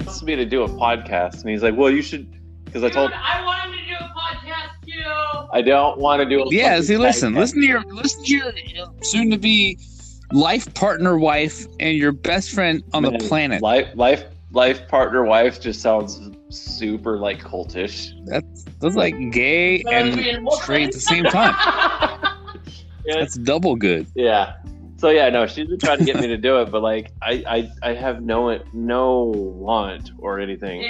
wants me to do a podcast, and he's like, "Well, you should," because I told Dude, I wanted to do a podcast too. I don't want to do. A Yeah, fucking see, listen, podcast. listen to your listen to your, your soon to be life partner wife and your best friend on the planet. Life, life, life partner, wife just sounds super like cultish. That's that's like gay and straight at the same time. yeah, That's double good. yeah. So yeah, no, she's been trying to get me to do it, but like, I, I, I have no, no want or anything.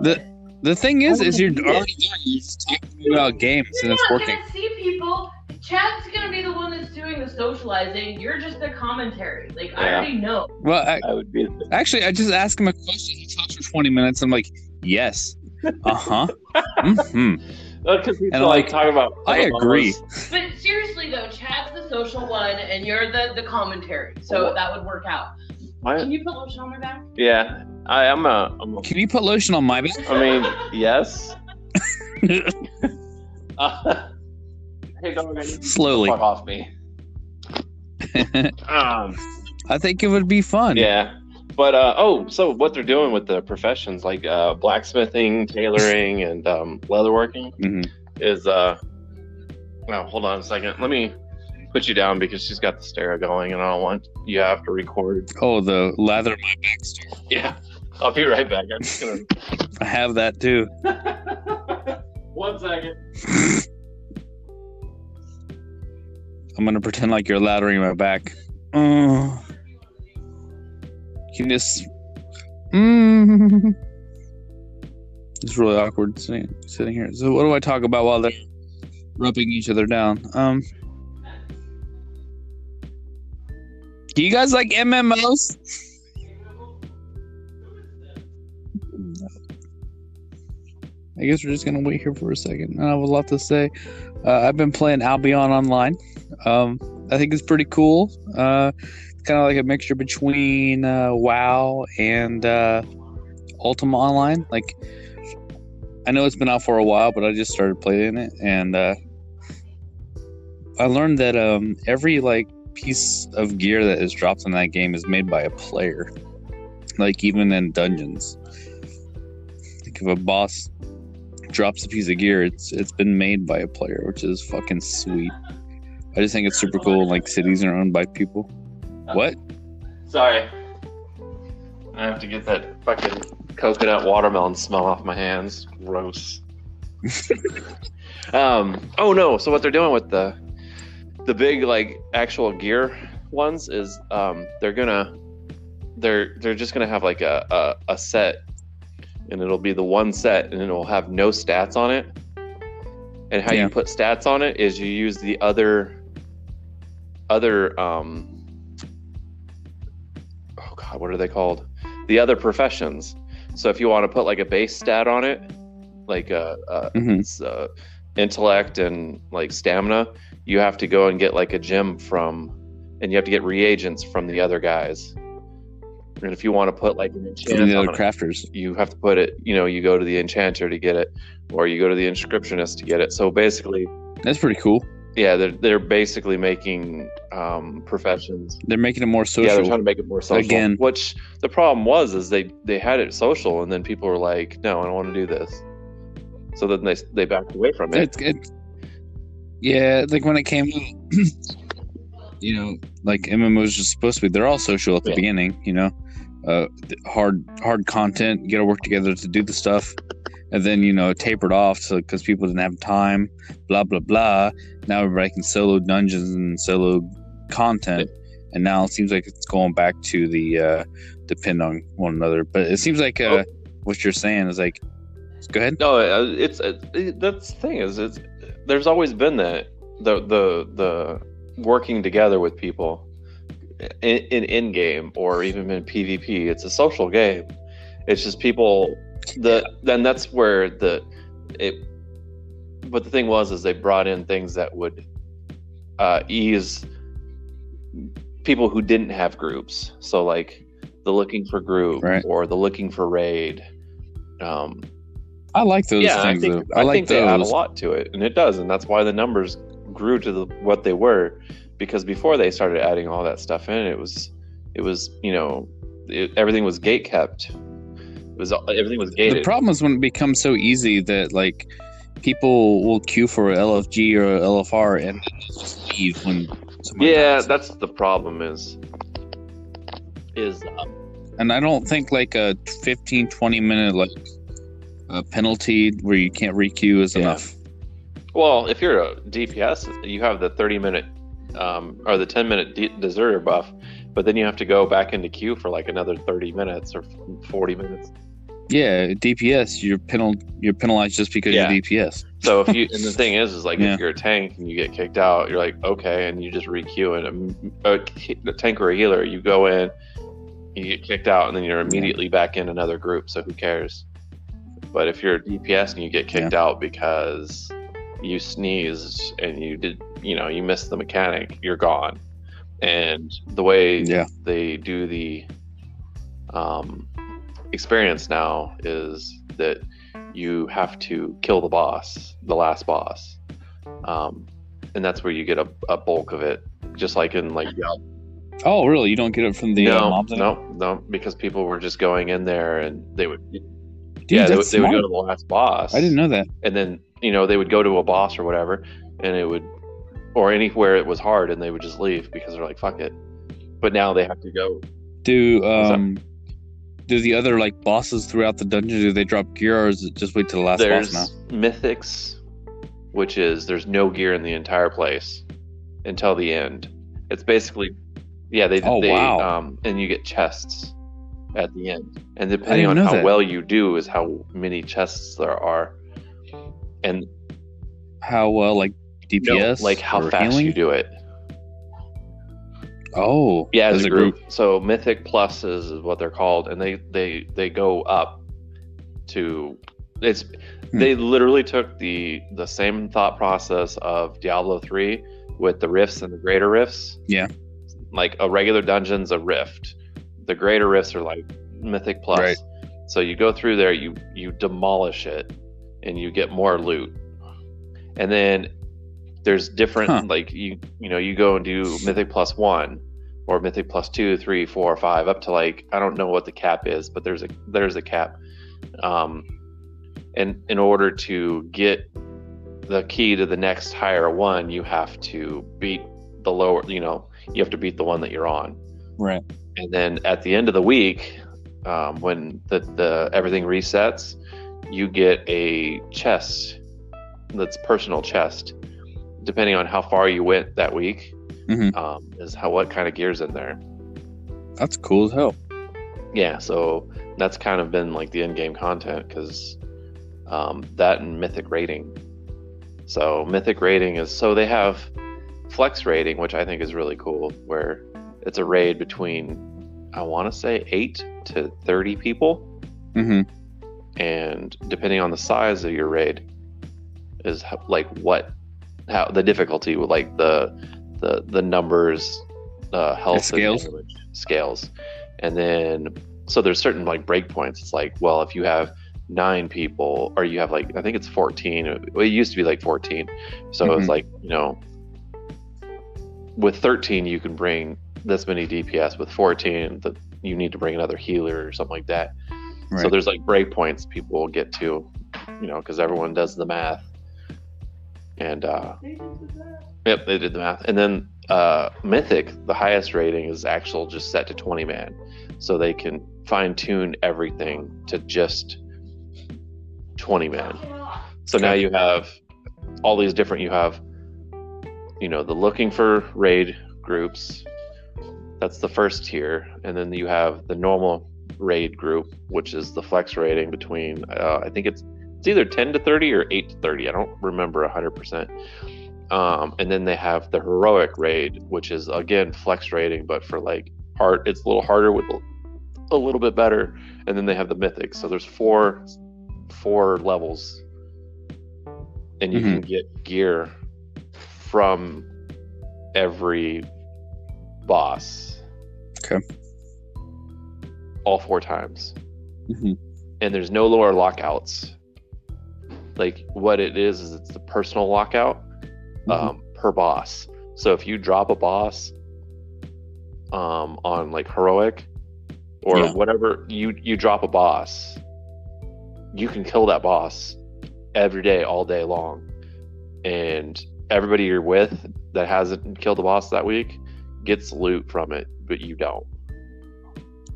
The- The thing is, is you're already doing. You're just talking about games and You're it's not working. gonna see people. Chad's gonna be the one that's doing the socializing. You're just the commentary. Like I already know. Well, I, I would be. actually, I just asked him a question. He talks for 20 minutes. I'm like, yes, uh huh, hmm Because he's And, like, like, talking about. I agree. But seriously though, Chad's the social one, and you're the the commentary. So What? that would work out. I, Can you put lotion on my back? yeah, I, I'm a. I'm a Can you put lotion on my back? I mean, yes. Uh, hey, dog, I need you to Slowly. Fuck off me. Um, I think it would be fun. yeah. But uh, oh, so what they're doing with the professions like uh, blacksmithing, tailoring, and um, leatherworking Mhm. is uh. Now hold on a second. Let me put you down because she's got the stereo going, and I don't want you have to record. Oh, the lather my back story. Yeah, I'll be right back. I'm just gonna. I have that too. One second. I'm gonna pretend like you're lathering my back. Uh, you just. Mm. It's really awkward sitting, sitting here. So, what do I talk about while they're rubbing each other down? Um, do you guys like MMOs? I guess we're just gonna wait here for a second. I have a lot to say. Uh, I've been playing Albion Online. Um, I think it's pretty cool. Uh, kind of like a mixture between uh, WoW and uh, Ultima Online. Like, I know it's been out for a while, but I just started playing it, and uh, I learned that um, every like piece of gear that is dropped in that game is made by a player. Like even in dungeons, like if a boss drops a piece of gear, it's it's been made by a player, which is fucking sweet. I just think it's super cool. Like cities are owned by people. What? Sorry. I have to get that fucking coconut watermelon smell off my hands. Gross. um. Oh no. So what they're doing with the the big like actual gear ones is um they're gonna they're they're just gonna have like a a, a set and it'll be the one set and it'll have no stats on it. And how Yeah. you put stats on it is you use the other other um oh god what are they called the other professions so if you want to put like a base stat on it like uh, uh, Mhm. it's, uh intellect and like stamina you have to go and get like a gem from and you have to get reagents from the other guys and if you want to put like an enchant the on other it, crafters. you have to put it you know you go to the enchanter to get it or you go to the inscriptionist to get it so basically That's pretty cool. Yeah they're, they're basically making um professions They're making it more social. yeah, they're trying to make it more social. Again. which the problem was is they they had it social, and then people were like, "No, I don't want to do this." So then they they backed away from it. It's it's yeah, like when it came you know, like MMOs are supposed to be. They're all social at the Yeah. beginning, you know, uh, hard hard content. You got to work together to do the stuff, and then you know it tapered off so because people didn't have time. Blah blah blah. Now everybody can solo dungeons and solo content, and now it seems like it's going back to the uh, depend on one another. But it seems like uh, what you're saying is like, go ahead. No, uh, it's uh, it, that's the thing is it's there's always been that the the the working together with people in in, in game or even in PvP. It's a social game. It's just people the then that's where the it. But the thing was is they brought in things that would uh, ease people who didn't have groups. So like the looking for group Right. or the looking for raid. Um, I like those yeah, I think though. I, I, like think they add a lot to it, and it does, and that's why the numbers grew to the, what they were. Because before they started adding all that stuff in, it was, it was you know, it, everything was gate kept. It was everything was The gated. problem is when it becomes so easy that like people will queue for LFG or LFR and just leave when. yeah, dies. that's the problem. Is is uh, and I don't think like a 15, 20 minute like a penalty where you can't requeue is Yeah. enough. well, if you're a DPS, you have the 30 minute um, or the 10 minute de- deserter buff, but then you have to go back into queue for like another 30 minutes or 40 minutes. Yeah, DPS you're penal you're penalized just because Yeah. you're DPS. So if you and the thing is, is like Yeah. if you're a tank and you get kicked out, you're like okay, and you just requeue and um, a, a tank or a healer, you go in, you get kicked out, and then you're immediately back in another group. So who cares? But if you're a DPS and you get kicked out because you sneezed and you did, you know, you missed the mechanic, you're gone. And the way Yeah. they do the um, experience now is that you have to kill the boss, the last boss, um, and that's where you get a, a bulk of it. Just like in like Oh, really? You don't get it from the uh, no, mobs? no, no, because people were just going in there and they would, Dude, yeah, they, they would go to the last boss. I didn't know that. and then you know they would go to a boss or whatever, and it would, or anywhere it was hard, and they would just leave because they're like, fuck it. But now they have to go. Do um do the other like bosses throughout the dungeon do they drop gear or is it just wait till the last there's boss now? mythics, which is there's no gear in the entire place until the end. It's basically, yeah, they Oh, they wow. um, and you get chests at the end, and depending on how that. well you do is how many chests there are, and How well like no, like how fast healing? you do it. Oh, Yeah, as, a group. So mythic pluses is what they're called, and they they they go up to it's. Hmm. They literally took the the same thought process of Diablo three with the rifts and the greater rifts. Yeah. like a regular dungeon's a rift. The greater rifts are like mythic plus. Right. So you go through there, you you demolish it, and you get more loot, and then there's different Huh. like you you know you go and do mythic plus one or mythic plus two three four five up to like i don't know what the cap is but there's a there's a cap um and in order to get the key to the next higher one you have to beat the lower you know you have to beat the one that you're on right. and then at the end of the week um, when the, the everything resets you get a chest that's personal chest depending on how far you went that week Mhm. um, is how what kind of gears in there That's cool as hell. yeah so that's kind of been like the in-game content because um, that and mythic rating so mythic rating is so they have flex rating which i think is really cool where it's a raid between i want to say 8 to 30 people hmm and depending on the size of your raid is like what how the difficulty with like the the the numbers uh health and scales? damage scales. And then so there's certain like breakpoints it's like well if you have nine people or you have like i think it's 14 well, it used to be like 14 so Mhm. it's like you know with 13 you can bring this many dps with 14 that you need to bring another healer or something like that. So there's like breakpoints people will get to, you know, because everyone does the math. And uh, yep, they did the math. And then uh, Mythic, the highest rating is actual just set to 20 man, so they can fine tune everything to just 20 man. So now you have all these different. You have, you know, the looking for raid groups. That's the first tier, and then you have the normal raid group, which is the flex rating between. Uh, I think it's it's either 10 to 30 or 8 to 30. I don't remember 100%. Um, and then they have the heroic raid, which is again flex rating, but for like hard. It's a little harder with a little bit better. And then they have the mythic. So there's four four levels, and you can get gear from every boss. Okay. All four times Mhm. and there's no lower lockouts. Like what it is is it's the personal lockout Mm-hmm. um, per boss. So if you drop a boss um, on like heroic or Yeah. whatever, you you drop a boss, you can kill that boss every day, all day long, and everybody you're with that hasn't killed the boss that week gets loot from it, but you don't.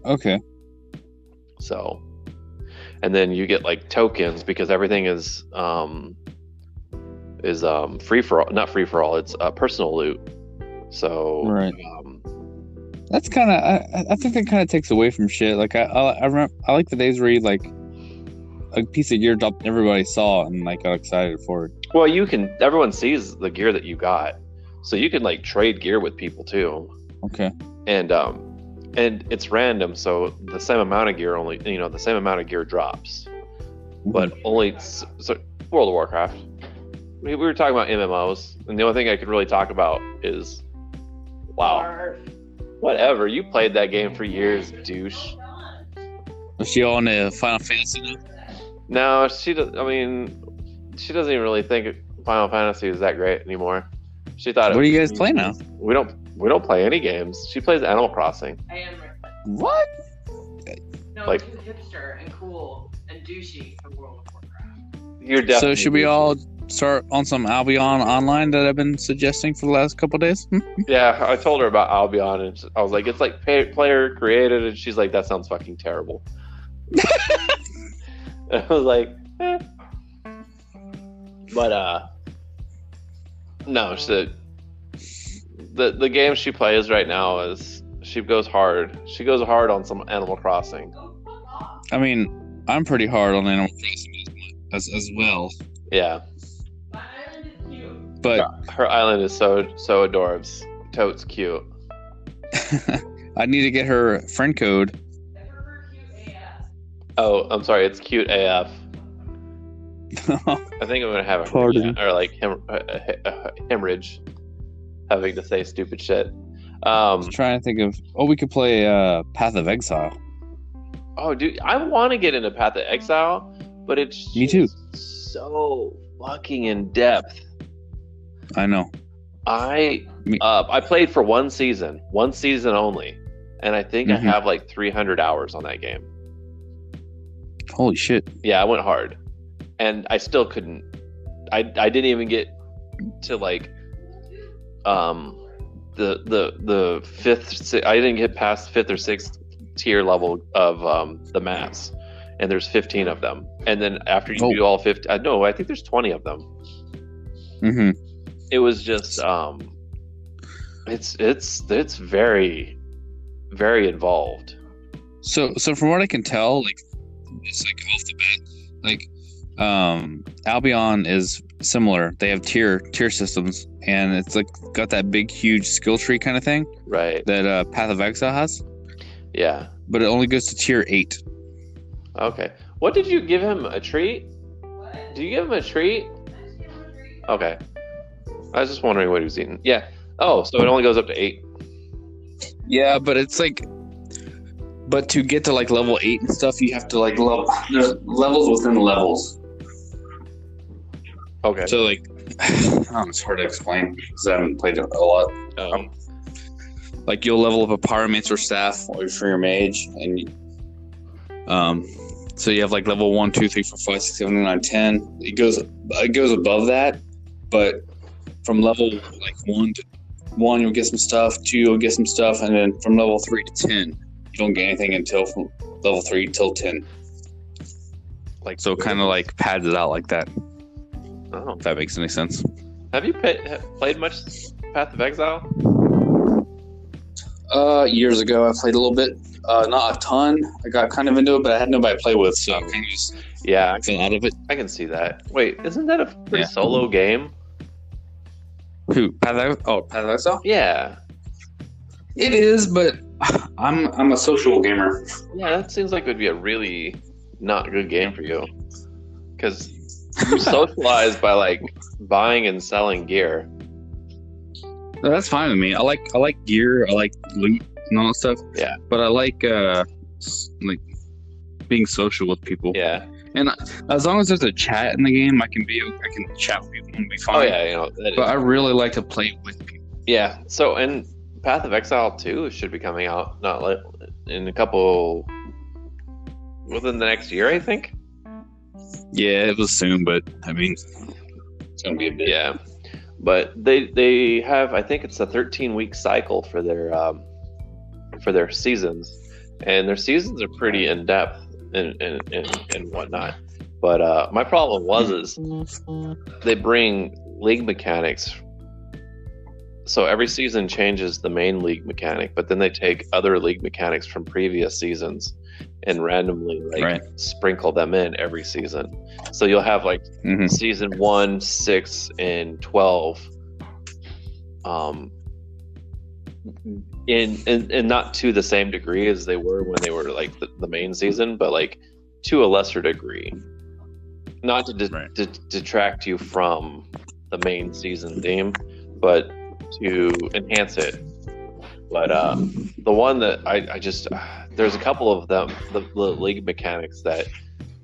Okay. So, and then you get like tokens because everything is um is um free for all, not free for all. It's uh, personal loot. So, Right. um, That's kind of. I, I think that kind of takes away from shit. Like I, I, I remember. I like the days where you like a piece of gear dropped, everybody saw and like got excited for it. well, you can. Everyone sees the gear that you got, so you can like trade gear with people too. Okay. And um, and it's random, so the same amount of gear only you know the same amount of gear drops. but only so World of Warcraft. We, we were talking about MMOs, and the only thing I could really talk about is, wow, whatever. You played that game for years, douche. is she on the Final Fantasy now? No, she does. I mean, she doesn't even really think Final Fantasy is that great anymore. She thought. What do you guys play now? We don't. We don't play any games. She plays Animal Crossing. I am What? no Like- too hipster and cool and douchey for World of Warcraft. You're definitely. So should we all start on some Albion online that I've been suggesting for the last couple days? Hmm? Yeah, I told her about Albion, and I was like, "It's like pay, player created," and she's like, "That sounds fucking terrible." I was like, eh. "But uh, no, she, the the game she plays right now is she goes hard. She goes hard on some Animal Crossing. Go fuck off. I mean, I'm pretty hard on Animal Crossing as, as well, Yeah, My island is cute. but her island is so so adorbs. Totes cute. I need to get her friend code. I prefer cute AF. Oh, I'm sorry, it's cute AF. I think I'm gonna have a Pardon. or like hem- uh, uh, hemorrhage, having to say stupid shit. Um, trying to think of. Oh, we could play uh, Path of Exile. oh, dude, I want to get into Path of Exile, but it's Me too. so fucking in depth. I know. I Me- uh, I played for one season, one season only, and I think I Mhm. have like 300 hours on that game. Holy shit! Yeah, I went hard, and I still couldn't. I I didn't even get to like um the the the fifth. I didn't get past fifth or sixth tier level of um the maps, and there's 15 of them. And then after you Oh. do all 50, uh, no, I think there's 20 of them. Mm-hmm. It was just um, it's it's it's very very involved. So, so from what I can tell, like it's like off the bat, like um, Albion is similar. They have tier tier systems, and it's like got that big, huge skill tree kind of thing Right. that uh, Path of Exile has, Yeah. but it only goes to tier eight. Okay. What did you give him a treat? What? Do you give him a treat? I just give him a treat. Okay. I was just wondering what he was eating. Yeah. Oh, so it only goes up to eight. Yeah, but it's like, but to get to like level eight and stuff, you have to like level. There's levels within levels. Okay. So like, oh, it's hard to explain because I haven't played it a lot. Um, like you'll level up a pyromancer or staff or for your mage and um so you have like level one two three four five six seven eight nine ten it goes it goes above that but from level like one to one you'll get some stuff two you'll get some stuff and then from level three to ten you don't get anything until from level three till ten like so it kind of like pads it out like that Oh. if that makes any sense Have you pay, ha- played much Path of Exile? uh years ago i played a little bit uh not a ton i got kind of into it but i had nobody to play with so i kind of just Yeah, fell out of it I can see that. Wait, isn't that a pretty Yeah. solo game? Who? Path of, oh, Path of Exile? Yeah. It is, but I'm I'm a social gamer. Yeah, that seems like it would be a really not good game for you. Because you socialize by like buying and selling gear. No, that's fine with me. I like I like gear. I like loot and all that stuff. Yeah. But I like uh like being social with people. Yeah. And as long as there's a chat in the game, I can be I can chat with people and be fine. Oh yeah, you know. that is- But I really like to play with people. Yeah. So and Path of Exile 2 should be coming out not like in a couple within the next year, I think. Yeah, it was soon, but I mean, it's gonna be a bit. Yeah. But they they have I think it's a 13 week cycle for their um, for their seasons, and their seasons are pretty in depth and and, and, and whatnot. But uh, my problem was is they bring league mechanics. So every season changes the main league mechanic, but then they take other league mechanics from previous seasons and randomly like Right. sprinkle them in every season. So you'll have like Mhm. season one, six, and twelve. Um, in and, and not to the same degree as they were when they were like the, the main season, but like to a lesser degree. Not to de- Right. de- detract you from the main season theme, but to enhance it. But uh, the one that I, I just there's a couple of them the, the league mechanics that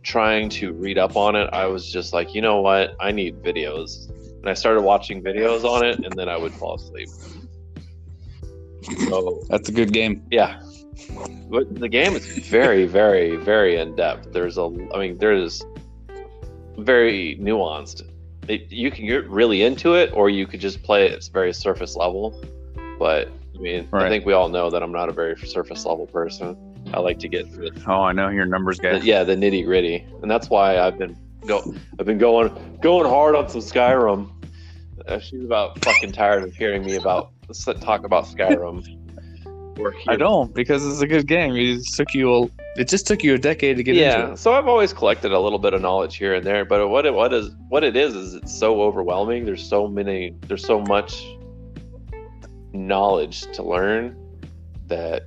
trying to read up on it, I was just like, you know what? I need videos. And I started watching videos on it, and then I would fall asleep. So That's a good game. yeah, but the game is very, very, very in depth. There's a, I mean, there's very nuanced. It, you can get really into it, or you could just play it. It's very surface level. But I mean, I think we all know that I'm not a very surface level person. I like to get the Oh, I know your numbers guy. yeah the nitty gritty and that's why i've been go i've been going going hard on some skyrim uh, she's about fucking tired of hearing me about talk about skyrim I don't because it's a good game. It just took you a, it just took you a decade to get yeah into it. so i've always collected a little bit of knowledge here and there but what it what is what it is is it's so overwhelming there's so many there's so much knowledge to learn that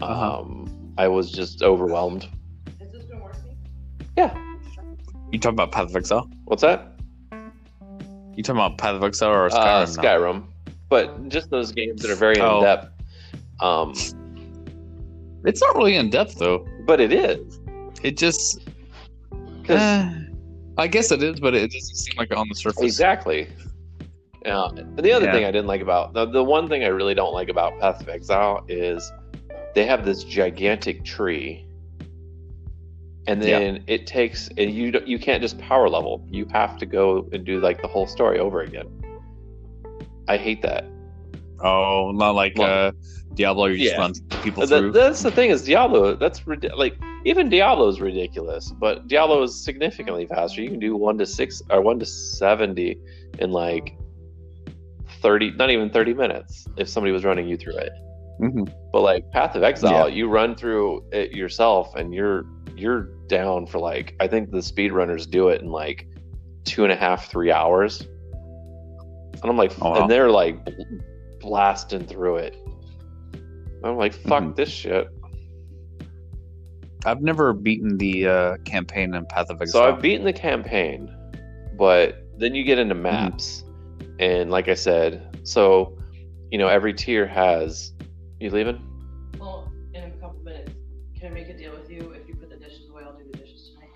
Uh-huh. um i was just overwhelmed Has this been working? Yeah. You talking about Path of Exile? what's that You talking about Path of Exile or Skyrim? uh, now? Skyrim, but just those games that are very Oh. in depth. Um, It's not really in depth though. but it is It just, 'cause- eh, I guess it is, but it doesn't seem like it on the surface. exactly. Uh, and the other Yeah. thing I didn't like about the, the one thing I really don't like about Path of Exile is they have this gigantic tree, and Yeah. then it takes and you you can't just power level. You have to go and do like the whole story over again. I hate that. Oh, not like Well, uh, Diablo. You just run people That- through. that's the thing is Diablo. That's like even Diablo is ridiculous, but Diablo is significantly faster. You can do one to six or one to seventy in like thirty, not even thirty minutes if somebody was running you through it. Mhm. But like Path of Exile, you run through it yourself, and you're you're down for like I think the speedrunners do it in like two and a half, three hours. And I'm like, Oh, wow. and they're like bl- blasting through it. I'm like, fuck Mhm. this shit. I've never beaten the uh, campaign in Path of Exile. So I've beaten the campaign, but then you get into maps, and like I said, so you know every tier has. You leaving? Well, in a couple minutes, can I make a deal with you? If you put the dishes away, I'll do the dishes tonight.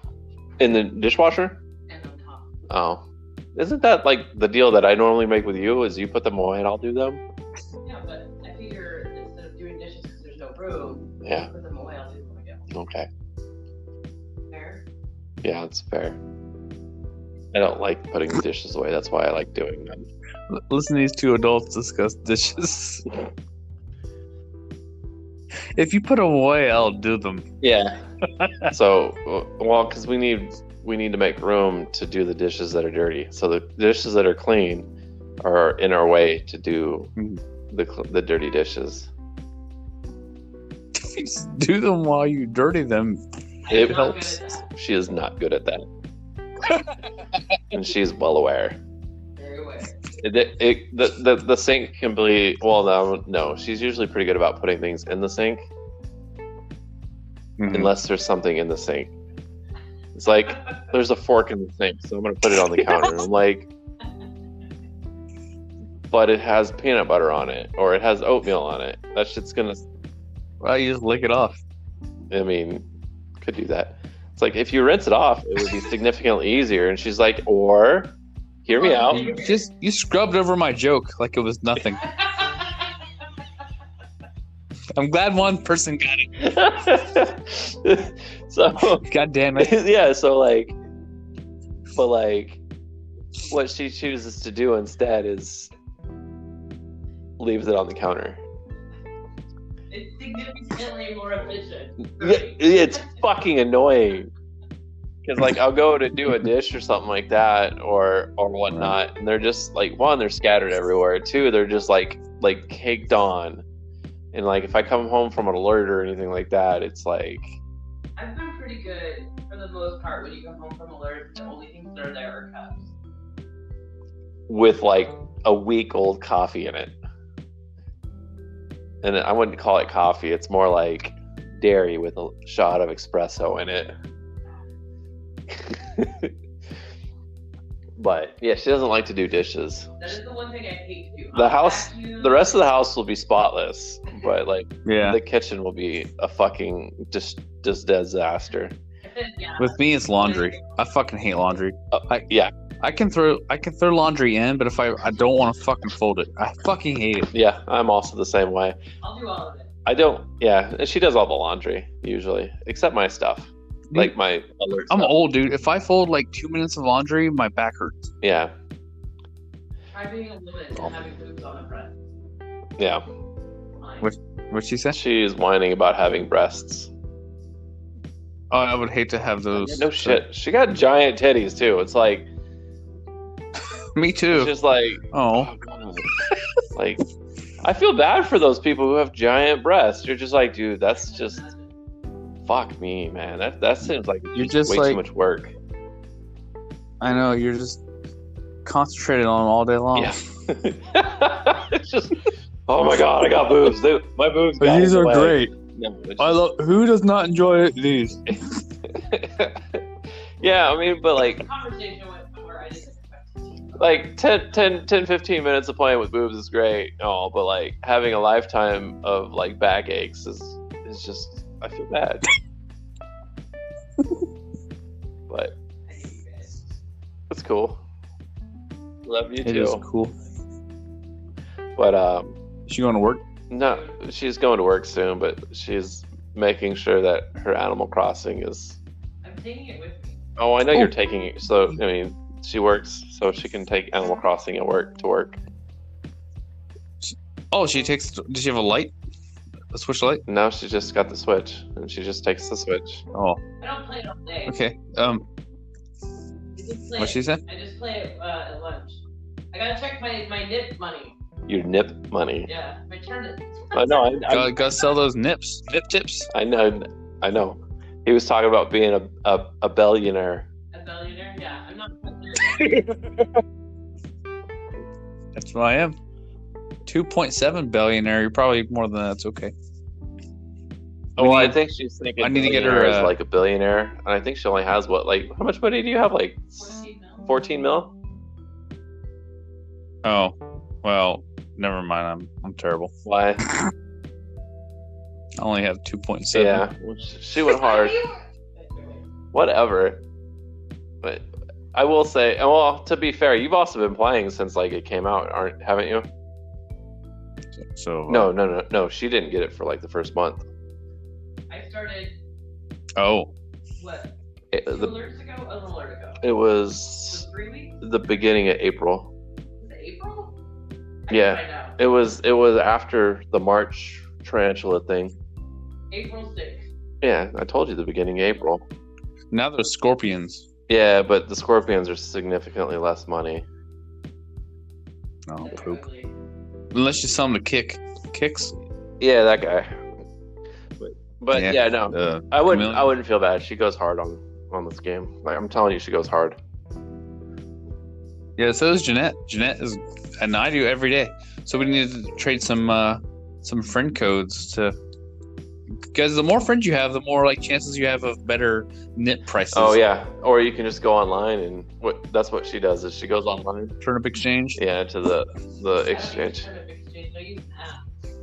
In the dishwasher? And on top. Oh, isn't that like the deal that I normally make with you? Is you put them away and I'll do them? Yeah, but I figure instead of doing dishes because there's no room, Yeah. put them away. I'll do them again. Okay. Fair. Yeah, it's fair. I don't like putting the dishes away. That's why I like doing them. L- Listen to these two adults discuss dishes. if you put them away, I'll do them. Yeah. so, well, because we need we need to make room to do the dishes that are dirty. So the dishes that are clean are in our way to do Mhm. the the dirty dishes. Do them while you dirty them. It I'm not good helps. She is not good at that, and she's well aware. Very aware. It, it, the, the the sink can be well. No, no, she's usually pretty good about putting things in the sink, Mhm. unless there's something in the sink. It's like there's a fork in the sink, so I'm gonna put it on the counter. I'm like, but it has peanut butter on it, or it has oatmeal on it. That shit's gonna. Well, you just lick it off. I mean, could do that. It's like if you rinse it off, it would be significantly easier. And she's like, or hear me out. Just you scrubbed over my joke like it was nothing. I'm glad one person got it. so God damn it. yeah, so like, but like, what she chooses to do instead is leaves it on the counter. It's significantly more efficient. Yeah, it's fucking annoying. Cause like I'll go to do a dish or something like that or or whatnot, and they're just like one, they're scattered everywhere. Two, they're just like like caked on. And like if I come home from an alert or anything like that, it's like I've been pretty good for the most part when you come home from alert. The only things that are there are cups. with like a week old coffee in it. And I wouldn't call it coffee, it's more like dairy with a shot of espresso in it. but yeah, she doesn't like to do dishes. That is the one thing I hate to do. The I'll house- vacuum. The rest of the house will be spotless, but like Yeah. the kitchen will be a fucking just just disaster. yeah. With me, it's laundry. I fucking hate laundry. Uh, yeah, I can throw I can throw laundry in, but if I I don't want to fucking fold it, I fucking hate it. yeah, I'm also the same way. I'll do all of it. I don't. Yeah, she does all the laundry usually, except my stuff, like my alert. I'm stuff. old, dude. If I fold like two minutes of laundry, my back hurts. Yeah, Try being a woman and oh. having boobs on the front. yeah. Fine. Which- What'd she say? She's whining about having breasts. Oh, I would hate to have those. No shit. She got giant titties too. It's like Me it's too. just like Oh, oh god. like I feel bad for those people who have giant breasts. You're just like, dude, that's just fuck me, man. That that seems like You're just way like- too much work. I know. You're just concentrated on 'em all day long. Yeah. it's just oh my god, I got boobs. They- my boobs. got These are way. great. No, it's I love. Who does not enjoy these? yeah, I mean, but like, like 10, 10, 10, 15 minutes of playing with boobs is great. Oh, but like having a lifetime of like back aches is is just I feel bad. but I hate you guys. it's cool. Love you It is too. cool. But um, Is she going to work? no, she's going to work soon, but she's making sure that her Animal Crossing is. I'm taking it with me. Oh, I know Oh. you're taking it. So I mean, she works, so she can take Animal Crossing at work to work. Oh, she takes. Does she have a light? A Switch Lite? Now she just got the Switch, and she just takes the Switch. Oh, I don't play it all day. okay. Um, I just play what she said? I just play it uh, at lunch. I gotta check my, my nip money. Your nip money. Yeah, my turn. I know. I, I, Gotta, gotta sell those nips, nip tips. I know. I know. He was talking about being a a, a. A billionaire? Yeah, I'm not. That's what I am. Two point seven billionaire. You're probably more than that. It's okay. Oh, well, I need- think she's thinking. I need to get her, billionaire is uh, like a billionaire, and I think she only has what, like, how much money do you have? Like, 14 mil? fourteen mil? Oh, well, never mind. I'm I'm terrible. Why? I only have two point seven. Yeah, well, sh- she went hard. Whatever. But I will say, and well, to be fair, you've also been playing since like it came out, aren't? Haven't you? So uh, No, no, no, no. She didn't get it for like the first month. I started, Oh, what, It, two the, alerts ago? A little alert ago. it So was three weeks? the beginning of April. Was it April? I Yeah. can. It was it was after the March tarantula thing. April 6th. Yeah, I told you the beginning of April. now there's scorpions. Yeah, but the scorpions are significantly less money. Oh, poop. Unless you sell them to kick kicks. Yeah, that guy. But, but Yeah. yeah, no, Uh, I wouldn't. Chameleon. I wouldn't feel bad. She goes hard on on this game. Like I'm telling you, she goes hard. yeah. So is Jeanette. Jeanette is, and I do every day. So we need to trade some uh some friend codes to. Because the more friends you have, the more like chances you have of better knit prices. Oh yeah, or you can just go online and what? That's what she does. Is she goes online? Turnip exchange. Yeah, to the the I don't use exchange. Turnip exchange. I use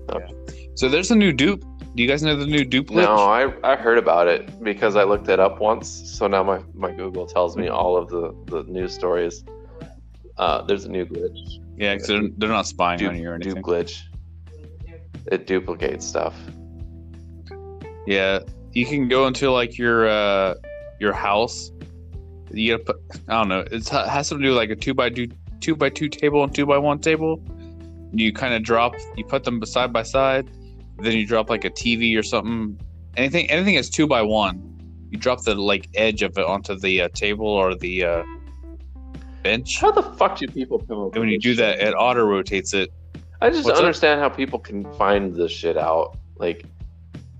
an app. So there's a new dupe Do you guys know the new dupe? No, I, I heard about it because I looked it up once. So now my, my Google tells me all of the, the news stories. Uh, there's a new glitch. Yeah, because they're, they're not spying Dupe, on you or dupe anything. glitch. It duplicates stuff. Yeah, you can go into like your uh your house. You gotta put. I don't know. It's, it has to do like a two by two two by two table and two by one table. You kind of drop. You put them side by side. Then you drop like a TV or something. Anything anything that's two by one. You drop the like edge of it onto the uh, table or the uh, bench. How the fuck do people come up And when you do that, it auto rotates it. I just What's don't up? understand how people can find this shit out. Like,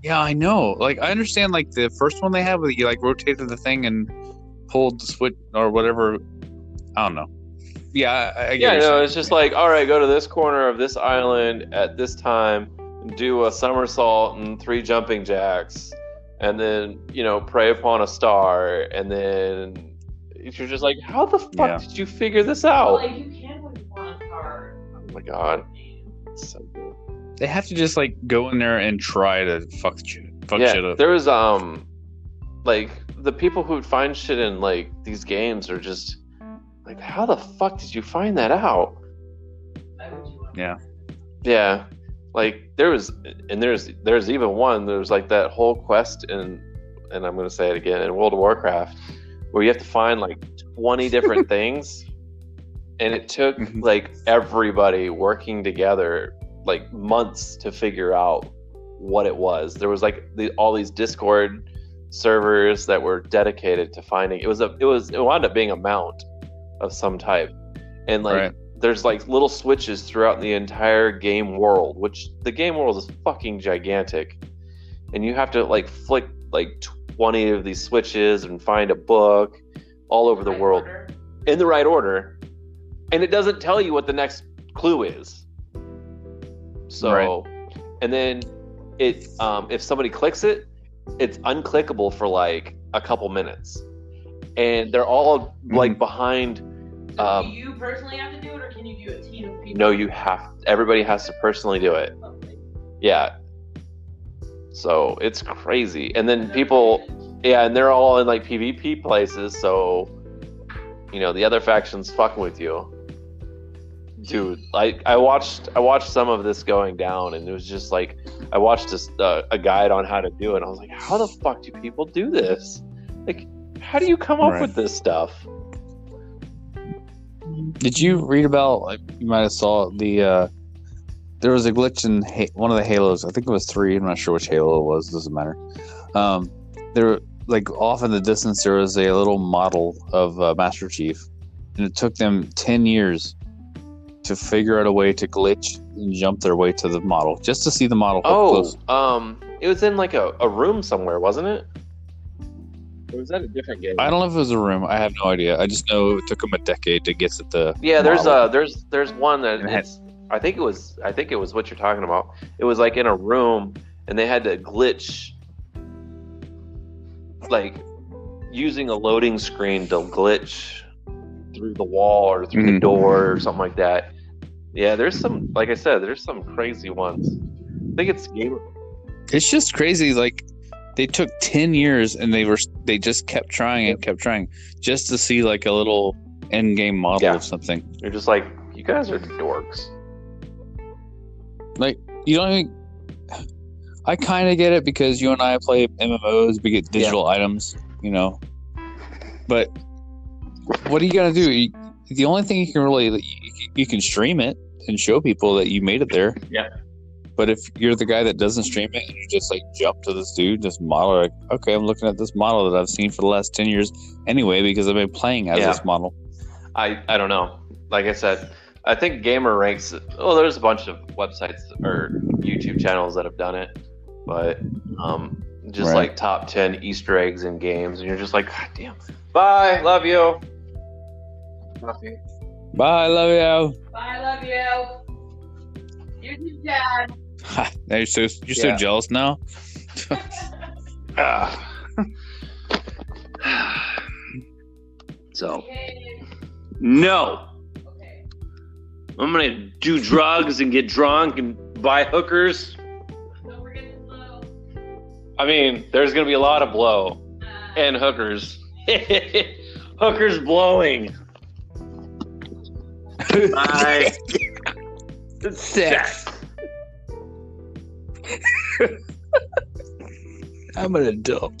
Yeah, I know. Like I understand like the first one they had where you like rotated the thing and pulled the switch or whatever. I don't know. Yeah, I, I get yeah, you're no, it's just like, all right, go to this corner of this island at this time, do a somersault and three jumping jacks, and then you know prey upon a star, and then you're just like, how the fuck Yeah. did you figure this out? Like you can when you want a car. oh my god, so good. They have to just like go in there and try to fuck shit, fuck shit yeah, up. there was um, like the people who find shit in like these games are just like, how the fuck did you find that out? Why would you want Yeah. Yeah, like there was, and there's there's even one. There's like that whole quest in, and I'm gonna say it again in World of Warcraft, where you have to find like 20 different things, and it took Mhm. like everybody working together like months to figure out what it was. There was like the, all these Discord servers that were dedicated to finding. It was a it was it wound up being a mount of some type, and like Right. there's like little switches throughout the entire game world, which the game world is fucking gigantic. And you have to like flick like 20 of these switches and find a book all over the Right world order? in the right order. And it doesn't tell you what the next clue is. So, Right. and then it, um, if somebody clicks it, it's unclickable for like a couple minutes. And they're all like behind So Um, do you personally have to do it, or can you do a team of people? No, you have. Everybody has to personally do it. Lovely. Yeah. So it's crazy, and then people, yeah, and they're all in like PvP places. So, you know, the other factions fucking with you, dude. Like I watched, I watched some of this going down, and it was just like I watched this uh, a guide on how to do it. And I was like, how the fuck do people do this? Like, how do you come up Right. with this stuff? Did you read about? Like, you might have saw the. uh There was a glitch in ha- one of the Halos. I think it was three. I'm not sure which Halo it was. Doesn't matter. Um, there, like off in the distance, there was a little model of uh, Master Chief, and it took them ten years to figure out a way to glitch and jump their way to the model, just to see the model. up Oh, close. um, it was in like a, a room somewhere, wasn't it? Or was that a different game? I don't know if it was a room. I have no idea. I just know it took them a decade to get to the. Yeah, there's model. uh there's there's one that And had- it's, I think it was I think it was what you're talking about. It was like in a room and they had to glitch like using a loading screen to glitch through the wall or through the Mhm. door or something like that. Yeah, there's some like I said, there's some crazy ones. I think it's game It's just crazy. Like they took ten years and they were they just kept trying and kept trying just to see like a little end game model Yeah. of something. you're just like, you guys are dorks. Like you don't even. I kind of get it because you and I play MMOs. We get digital items, you know. But what are you gonna do? You, the only thing you can really you, you can stream it and show people that you made it there. Yeah. But if you're the guy that doesn't stream it and you just like jump to this dude, this model, like okay, I'm looking at this model that I've seen for the last ten years anyway because I've been playing as Yeah. this model. I I don't know. Like I said, I think GameRanx. oh, there's a bunch of websites or YouTube channels that have done it, but um, just Right. like top ten Easter eggs in games, and you're just like, God damn. Bye, love you. love you. Bye, love you. Bye, love you. You too, Dad. now you're so you're Yeah. so jealous now. Ah. so Okay. no, Okay. I'm gonna do drugs and get drunk and buy hookers. Don't forget to slow. I mean, there's gonna be a lot of blow Uh, and hookers. hookers blowing. Bye. Sex. I'm an adult.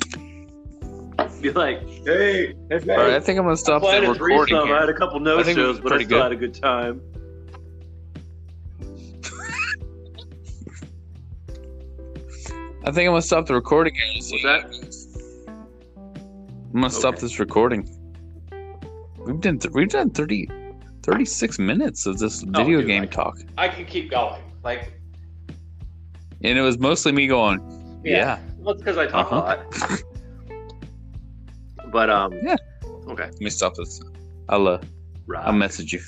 Be like, hey, hey, All right, I think I'm gonna stop playing the recording threesome. I here. had a couple no I shows, was but I still good. had a good time. I think I'm gonna stop the recording. here. What's that? I'm gonna stop this recording. We've done th- we've done 30, 36 minutes of this Oh, video dude, game like- talk, I can keep going. Like, and it was mostly me going, "Yeah." well, it's because I talk Uh-huh. a lot. but um, Yeah. Okay. Let me stop this. I'll uh, Right. I'll message you.